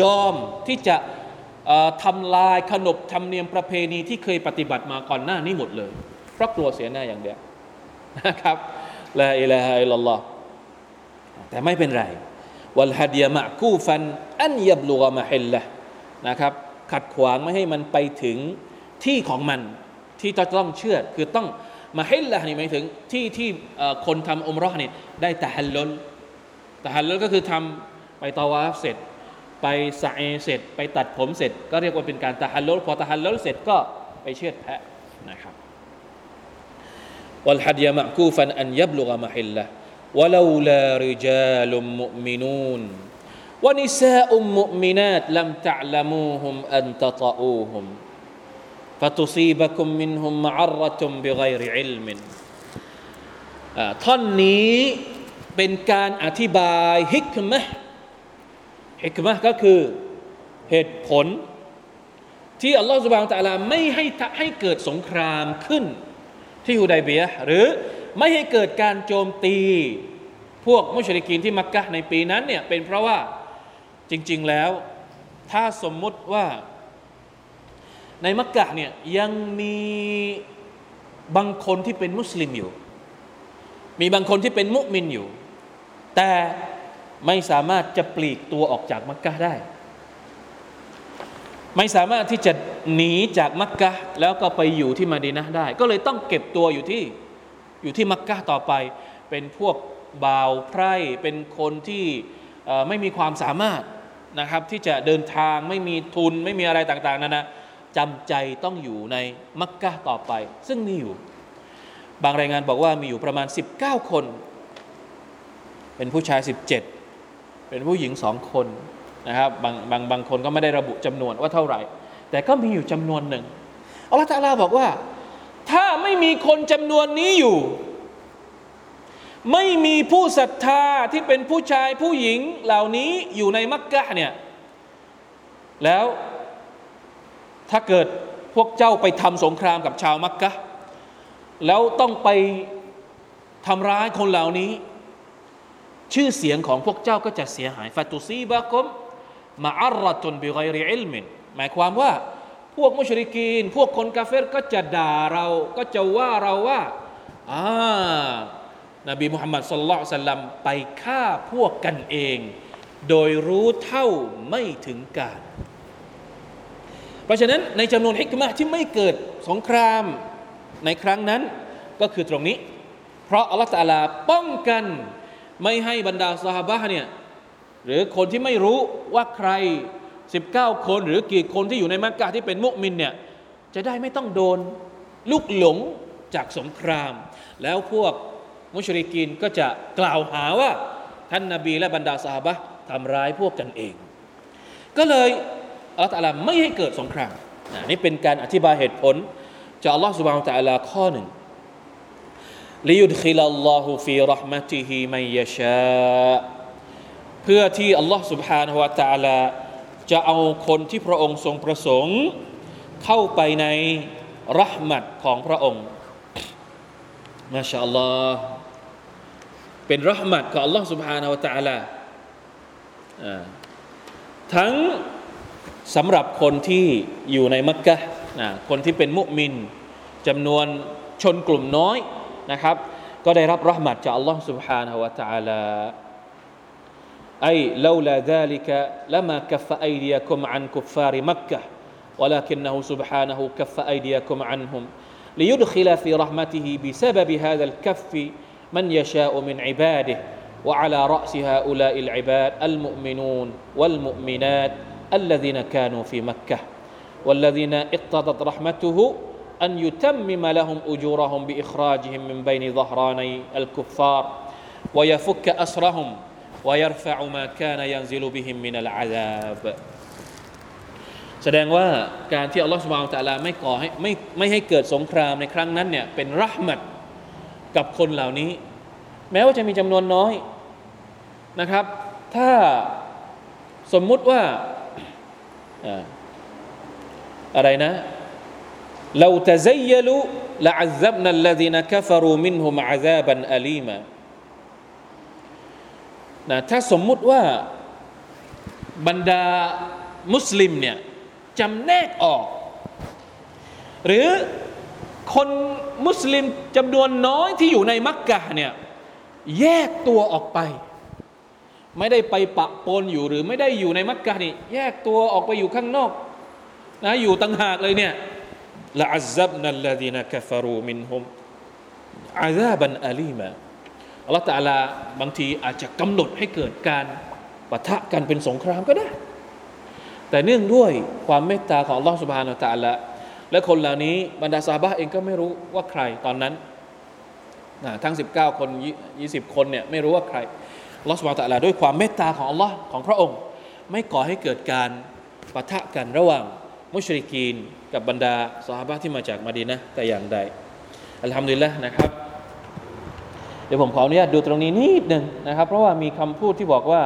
ยอมที่จะทำลายขนบธรรมเนียมประเพณีที่เคยปฏิบัติมาก่อนหน้านี้หมดเลยเพราะกลัวเสียหน้าอย่างเดียวนะครับลาอิลาฮะอิลลัลลอฮ์แต่ไม่เป็นไรวัลฮัดียมะกูฟันอันยับลูกมะฮิลละนะครับ ขัดขวางไม่ให้มันไปถึงที่ของมันที่จะต้องเชื่อคือต้อง มาฮิลละนี่หมายถึงที่ที่คนทำอมรอนี่ได้ตะฮัลลลตะฮัลลลก็คือทำไปตาวาฟเสร็จ ไปสะเอเสร็จ ไปตัดผมเสร็จ ก็เรียกว่าเป็นการตะฮัลลลพอตะฮัลลลเสร็จก็ไปเชือดแพะนะครับ والهدي معكوفا أن يبلغ محله ولولا رجال مؤمنون ونساء مؤمنات لم تعلموهم أن تطؤوهم فتصيبكم منهم معرة بغير علم ท่อนนี้เป็นการอธิบายฮิกมะฮิกมะก็คือเหตุผล ที่อัลลอฮฺสุบานตะลาไม่ให้ให้เกิดสงครามขึ้นที่ฮุดัยเบียหรือไม่ให้เกิดการโจมตี พวกมุชริกีนที่มักกะในปีนั้นเนี่ยเป็นเพราะว่าจริง ๆแล้ว ถ้าสมมุติว่า ในมักกะเนี่ยยังมีบางคนที่เป็นมุสลิมอยู่ มีบางคนที่เป็นมุมินอยู่ แต่ไม่สามารถจะปลีกตัวออกจากมักกะได้ ไม่สามารถที่จะหนีจากมักกะแล้วก็ไปอยู่ที่มาดีนะได้ ก็เลยต้องเก็บตัวอยู่ที่อยู่ที่มักกะต่อไป เป็นพวกบ่าวไพร่เป็นคนที่ไม่มีความสามารถนะครับที่จะเดินทางไม่มีทุนไม่มีอะไรต่าง ๆนั่นนะ จำใจต้องอยู่ในมักกะต่อไป ซึ่งมีอยู่ บางรายงานบอกว่ามีอยู่ประมาณ 19 คน เป็นผู้ชาย 17 เป็นผู้หญิงสองคนนะครับบางบางบางคนก็ไม่ได้ระบุจำนวนว่าเท่าไหร่ แต่ก็มีอยู่จำนวนหนึ่งอัลลอฮฺตาลาบอกว่า ถ้าไม่มีคนจำนวนนี้อยู่ ไม่มีผู้ศรัทธาที่เป็นผู้ชายผู้หญิงเหล่านี้อยู่ในมักกะเนี่ยแล้ว ถ้าเกิดพวกเจ้าไปทำสงครามกับชาวมักกะแล้วต้องไปทำร้ายคนเหล่านี้ ชื่อเสียงของพวกเจ้าก็จะเสียหายฟาตุซีบะกมมาอัรตุนบิไกริอิลมินหมายความว่าพวกมุชริกีน พวกคนกาเฟรก็จะด่าเราก็จะว่าเราว่าอ่านบีมุฮัมมัดสุลลัลสัลลัมไปฆ่าพวกกันเอง โดยรู้เท่าไม่ถึงการ เพราะฉะนั้นในจำนวนฮิกมะที่ไม่เกิดสงครามในครั้งนั้นก็คือตรงนี้ เพราะอัลลอฮฺตาลาป้องกันไม่ให้บรรดาสหาบะเนี่ยหรือคนที่ไม่รู้ว่าใคร 19 คนหรือกี่คนที่อยู่ในมักกะที่เป็นมุมินเนี่ยจะได้ไม่ต้องโดนลูกหลงจากสงคราม แล้วพวกมุชริกีนก็จะกล่าวหาว่า ท่านนาบีและบรรดาสหาบะทำร้ายพวกกันเอง ก็เลย อัลลอฮฺตะลาไม่ให้เกิดสงครามนี่เป็นการอธิบายเหตุผลจากอัลลอฮฺสุบานตะลาข้อหนึ่งลิยุดขิลลอฮุฟีรหมติฮิมัยชาเพื่อที่อัลลอฮฺ سبحانه และ تعالى จะเอาคนที่พระองค์ทรงประสงค์ เข้าไปในรหมัดของพระองค์มาชาอัลลอฮ์เป็นรหมัดของอัลลอฮ์ سبحانه และ تعالى ทั้ง สำหรับคนที่อยู่ในมักกะคนที่เป็นมุมินจำนวนชนกลุ่มน้อยนะครับก็ได้รับรหมัดจากอัลลอฮ์ سبحانه และ تعالى أي لولا ذلك لما كف أيديكم عن كفار مكة ولكنه سبحانه كف أيديكم عنهم ليدخل في رحمته بسبب هذا الكف من يشاء من عباده وعلى رأس هؤلاء العباد المؤمنون والمؤمنات الذين كانوا في مكة والذين اقتضت رحمته أن يتمم لهم أجورهم بإخراجهم من بين ظهراني الكفار ويفك أسرهم ويرفع ما كان ينزل بهم من العذاب แสดงว่าการที่อัลลอฮฺสุบานตะลาไม่ก่อให้ไม่ไม่ให้เกิดสงครามในครั้งนั้นเนี่ยเป็นรหมัด กับคนเหล่านี้ แม้ว่าจะมีจำนวนน้อยนะครับ ถ้าสมมุติว่า อะไรนะเราตะเยลุละอัซับนัลลดีนกฟรูมินฮุมอาซาบันอาลีมานะถ้าสมมุติว่าบรรดามุสลิมเนี่ยจำแนกออก หรือคนมุสลิมจำนวนน้อยที่อยู่ในมักกะเนี่ยแยกตัวออกไป ไม่ได้ไปปะปนอยู่หรือไม่ได้อยู่ในมักกะนี่แยกตัวออกไปอยู่ข้างนอกนะอยู่ต่างหากเลยเนี่ยละอัซับนัลลดีนกัฟรูมินฮุมอาซาบันอาลีมาอัลลอฮฺตาลาบางทีอาจจะกำหนดให้เกิดการปะทะกันเป็นสงครามก็ได้ แต่เนื่องด้วยความเมตตาของอัลลอฮฺสุบฮานาตะอาลาและคนเหล่านี้บรรดาซาบะเองก็ไม่รู้ว่าใครตอนนั้นทั้ง 19 คน 20 คนเนี่ยไม่รู้ว่าใคร ลอสุบฮาตะอาลาด้วยความเมตตาของอัลลอฮ์ของพระองค์ ไม่ก่อให้เกิดการปะทะกันระหว่างมุชริกีน กับบรรดาซาฮาบที่มาจากมาดีนะแต่อย่างใดอัลฮัมดุลิลละนะครับ เดี๋ยวผมขออนุญาตดูตรงนี้นิดหนึ่งนะครับ เพราะว่ามีคำพูดที่บอกว่า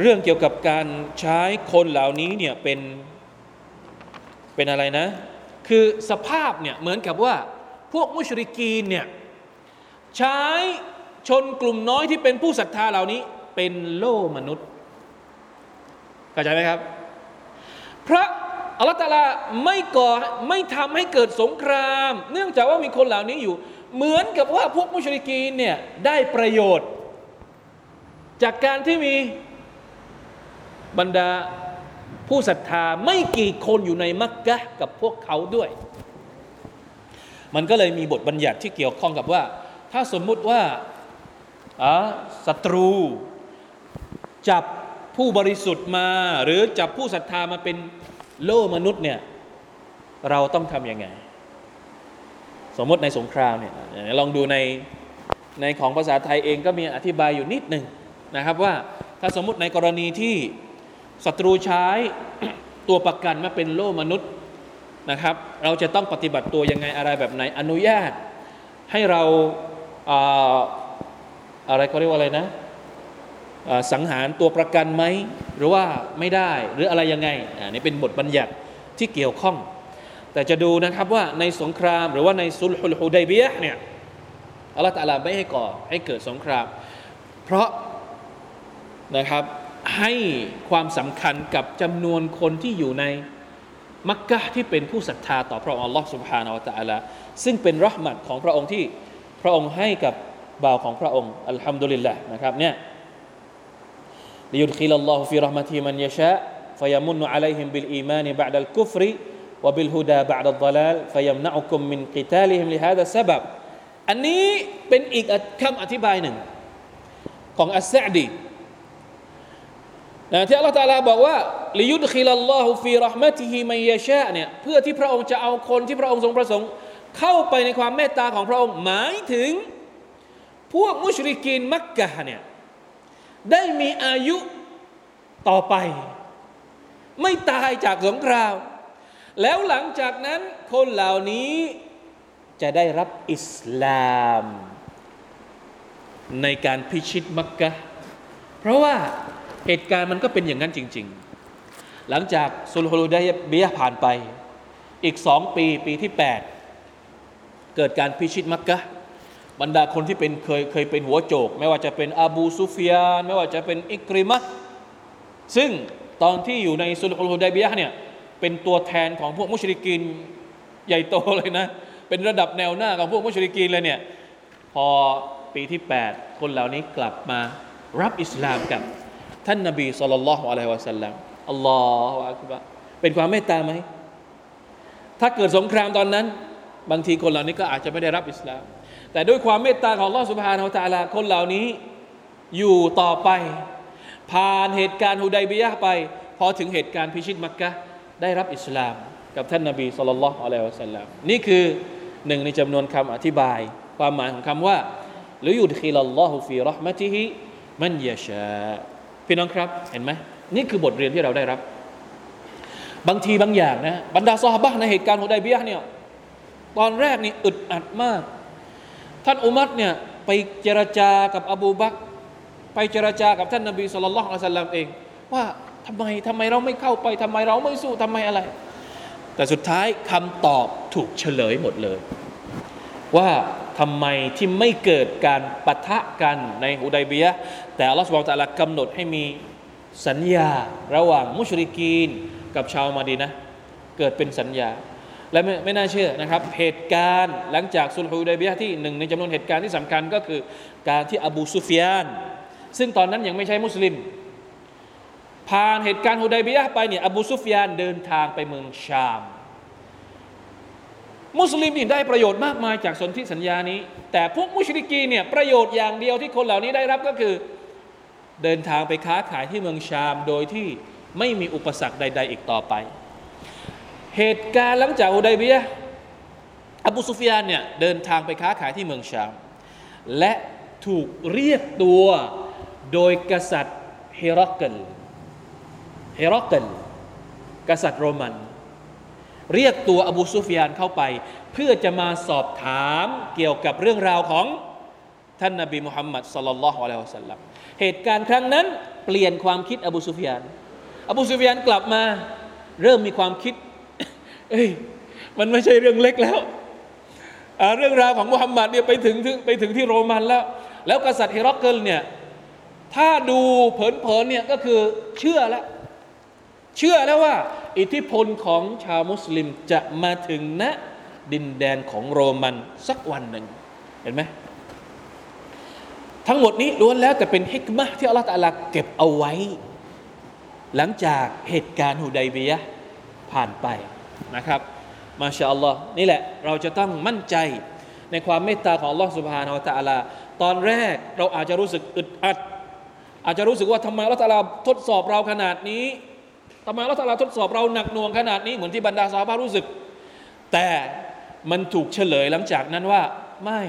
เรื่องเกี่ยวกับการใช้คนเหล่านี้เนี่ยเป็นเป็นอะไรนะ คือสภาพเนี่ยเหมือนกับว่าพวกมุชริกีนเนี่ยใช้ ชนกลุ่มน้อยที่เป็นผู้ศรัทธาเหล่านี้ เป็นโล่มนุษย์เข้าใจไหมครับ พระอัลตะอาลาไม่ก่อไม่ทำให้เกิดสงคราม เนื่องจากว่ามีคนเหล่านี้อยู่ เหมือนกับว่าพวกมุชริกีนเนี่ยได้ประโยชน์ จากการที่มีบรรดาผู้ศรัทธาไม่กี่คนอยู่ในมักกะกับพวกเขาด้วย มันก็เลยมีบทบัญญัติที่เกี่ยวข้องกับว่า ถ้าสมมุติว่า ศัตรู จับผู้บริสุทธิ์มา หรือจับผู้ศรัทธามาเป็นโล่มนุษย์เนี่ยเราต้องทำยังไง สมมติในสงครามเนี่ยลองดูในในของภาษาไทยเองก็มีอธิบายอยู่นิดหนึ่งนะครับว่าถ้าสมมติในกรณีที่ศัตรูใช้ตัวประกันมาเป็นโล่มนุษย์นะครับ เราจะต้องปฏิบัติตัวยังไงอะไรแบบไหนอนุญาตให้เรา อะไรเขาเรียกว่าอะไรนะสังหารตัวประกันไหมหรือว่าไม่ได้หรืออะไรยังไงอันนี้เป็นบทบัญญัติที่เกี่ยวข้อง แต่จะดูนะครับว่าในสงครามหรือว่าในซุลฮุดัยเบียเนี่ยอัลลอฮฺตาลาไม่ให้ก่อให้เกิดสงคราม เพราะนะครับให้ความสำคัญกับจำนวนคนที่อยู่ในมักกะที่เป็นผู้ศรัทธาต่อพระองค์อัลลอฮฺสุบฮานาอัลลอฮฺซึ่งเป็นรหมัดของพระองค์ที่พระองค์ให้กับ บ่าวของพระองค์อัลฮัมดุลิลละนะครับเนี่ยليدخل الله في رحمته من يشاء فيمن عليهم بالإيمان بعد الكفر وبالهدى بعد الضلال فيمنعكم من قتالهم لهذا السبب อันนี้เป็นอีกคำอธิบายหนึ่ง ของอัสซาดีนะที่อัลลอฮฺตาลาบอกว่าليدخل الله في رحمته من يشاء เนี่ยเพื่อที่พระองค์จะเอาคนที่พระองค์ทรงประสงค์ เข้าไปในความเมตตาของพระองค์หมายถึง พวกมุชริกีนมักกะเนี่ยได้มีอายุต่อไป ไม่ตายจากสงคราม แล้วหลังจากนั้นคนเหล่านี้จะได้รับอิสลาม ในการพิชิตมักกะเพราะว่าเหตุการณ์มันก็เป็นอย่างนั้นจริง ๆ หลังจากซุลฮุลไดเบียผ่านไป อีกสองปีปีที่ 8 เกิดการพิชิตมักกะ บรรดาคนที่เป็นเคยเคยเป็นหัวโจก ไม่ว่าจะเป็นอบูซุฟยาน ไม่ว่าจะเป็นอิกริมะซึ่งตอนที่อยู่ในซุลฮุลฮุดัยบียะเนี่ยเป็นตัวแทนของพวกมุชริกีนใหญ่โตเลยนะ เป็นระดับแนวหน้าของพวกมุชริกีนเลยเนี่ยพอปีที่ 8 คนเหล่านี้กลับมารับอิสลามกับ ท่านนบีสุลต่านละฮ์อะลัยฮิวะสัลลัมอัลลอฮฺอักบะเป็นความเมตตาไหมถ้าเกิดสงครามตอนนั้น บางทีคนเหล่านี้ก็อาจจะไม่ได้รับอิสลาม แต่ด้วยความเมตตาของลอสุบฮานาอัลตะลาคนเหล่านี้อยู่ต่อไป ผ่านเหตุการณ์ฮุดัยบียะไป พอถึงเหตุการณ์พิชิตมักกะได้รับอิสลาม กับท่านนบีสุลต่านละฮ์อะลัยฮิวะสัลลัมนี่คือหนึ่งในจำนวนคำอธิบาย ความหมายของคำว่าหรือยุดคิลลอฮุฟีรอห์มะติฮิมันยะชาพี่น้องครับเห็นไหมนี่คือบทเรียนที่เราได้รับ บางทีบางอย่างนะบรรดาซอฮาบะในเหตุการณ์ฮุดัยบียะเนี่ยตอนแรกนี่อึดอัดมาก ท่านอุมัรเนี่ยไปเจรจากับอบูบักไปเจรจากับท่านนบีสุลต่านละฮ์อัลสัลลัมเอง ว่าทำไมทำไมเราไม่เข้าไปทำไมเราไม่สู้ทำไมอะไร แต่สุดท้ายคำตอบถูกเฉลยหมดเลย ว่าทำไมที่ไม่เกิดการปะทะกันในฮุดัยเบียแต่อัลลอฮฺสุบฮานตะอาลากำหนดให้มีสัญญาระหว่างมุชริกีนกับชาวมาดีนะ เกิดเป็นสัญญา และไม่ไม่น่าเชื่อนะครับ เหตุการณ์หลังจากสุลฮุดัยเบียะที่หนึ่งในจำนวนเหตุการณ์ที่สำคัญก็คือการที่อบูซุฟยาน ซึ่งตอนนั้นยังไม่ใช่มุสลิม ผ่านเหตุการณ์ฮุดัยเบียะไปเนี่ยอบูซุฟยานเดินทางไปเมืองชาม มุสลิมนี่ได้ประโยชน์มากมายจากสนธิสัญญานี้ แต่พวกมุชริกีเนี่ยประโยชน์อย่างเดียวที่คนเหล่านี้ได้รับก็คือเดินทางไปค้าขายที่เมืองชามโดยที่ไม่มีอุปสรรคใด ๆ อีกต่อไป เหตุการณ์หลังจากอุดัยเบียะอบูซุฟยานเนี่ยเดินทางไปค้าขายที่เมืองชาม และถูกเรียกตัวโดยกษัตริย์เฮรักเกลเฮรักเกลกษัตริย์โรมัน เรียกตัวอบูซุฟยานเข้าไป เพื่อจะมาสอบถามเกี่ยวกับเรื่องราวของท่านนบีมุฮัมมัดสลลัลลอฮุอะลัยฮิวสัลลัมเหตุการณ์ครั้งนั้นเปลี่ยนความคิดอบูซุฟยาน อบูซุฟยานกลับมาเริ่มมีความคิด เอ้ยมันไม่ใช่เรื่องเล็กแล้ว เรื่องราวของมุฮัมมัดเนี่ยไปถึงไปถึงที่โรมันแล้ว แล้วกษัตริย์เฮรักเกิลเนี่ยถ้าดูเผินๆเนี่ยก็คือเชื่อแล้ว เชื่อแล้วว่า อิทธิพลของชาวมุสลิมจะมาถึงณดินแดนของโรมันสักวันหนึ่ง เห็นไหมทั้งหมดนี้ล้วนแล้วแต่เป็นฮิกมะที่อัลลอฮฺตะอาลาเก็บเอาไว้ หลังจากเหตุการณ์ฮุดัยเบียผ่านไป นะครับ มาชาอัลลอฮ์นี่แหละเราจะต้องมั่นใจในความเมตตาของอัลลอฮ์สุบฮานาอัลตะอาลา ตอนแรกเราอาจจะรู้สึกอึดอัด อาจจะรู้สึกว่าทำไมอัลลอฮ์ตะอาลาทดสอบเราขนาดนี้ทำไมอัลลอฮฺตะอาลาทดสอบเราหนักหน่วงขนาดนี้เหมือนที่บรรดาซอฮาบะห์รู้สึก แต่มันถูกเฉลยหลังจากนั้นว่าไม่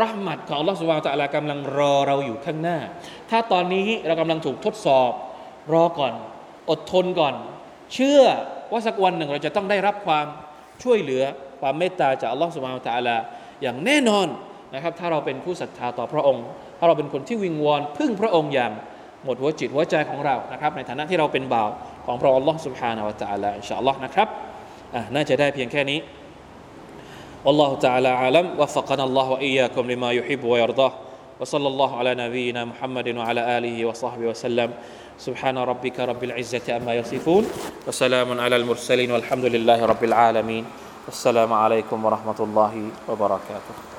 รหมัดของอัลลอฮฺสุบานะฮูวะตะอาลากำลังรอเราอยู่ข้างหน้า ถ้าตอนนี้เรากำลังถูกทดสอบ รอก่อน อดทนก่อน เชื่อ ว่าสักวันหนึ่งเราจะต้องได้รับความช่วยเหลือความเมตตาจากอัลลอฮฺสุบฮานะฮูวะตะอาลาอย่างแน่นอนนะครับถ้าเราเป็นผู้ศรัทธาต่อพระองค์ ถ้าเราเป็นคนที่วิงวอนพึ่งพระองค์อย่าง หมดหัวจิตหัวใจของเรานะครับในฐานะที่เราเป็นบ่าวของพระองค์ Allah سبحانه และ تعالى อินชาอัลลอฮ์นะครับอ่ะน่าจะได้เพียงแค่นี้ والله تعالى أعلم وفقنا الله وإياكم لما يحب ويرضاه وصلى الله على نبينا محمد وعلى آله وصحبه وسلم سبحان ربك رب العزة أما يصفون وسلام على المرسلين والحمد لله رب العالمين. السلام عليكم ورحمة الله وبركاته.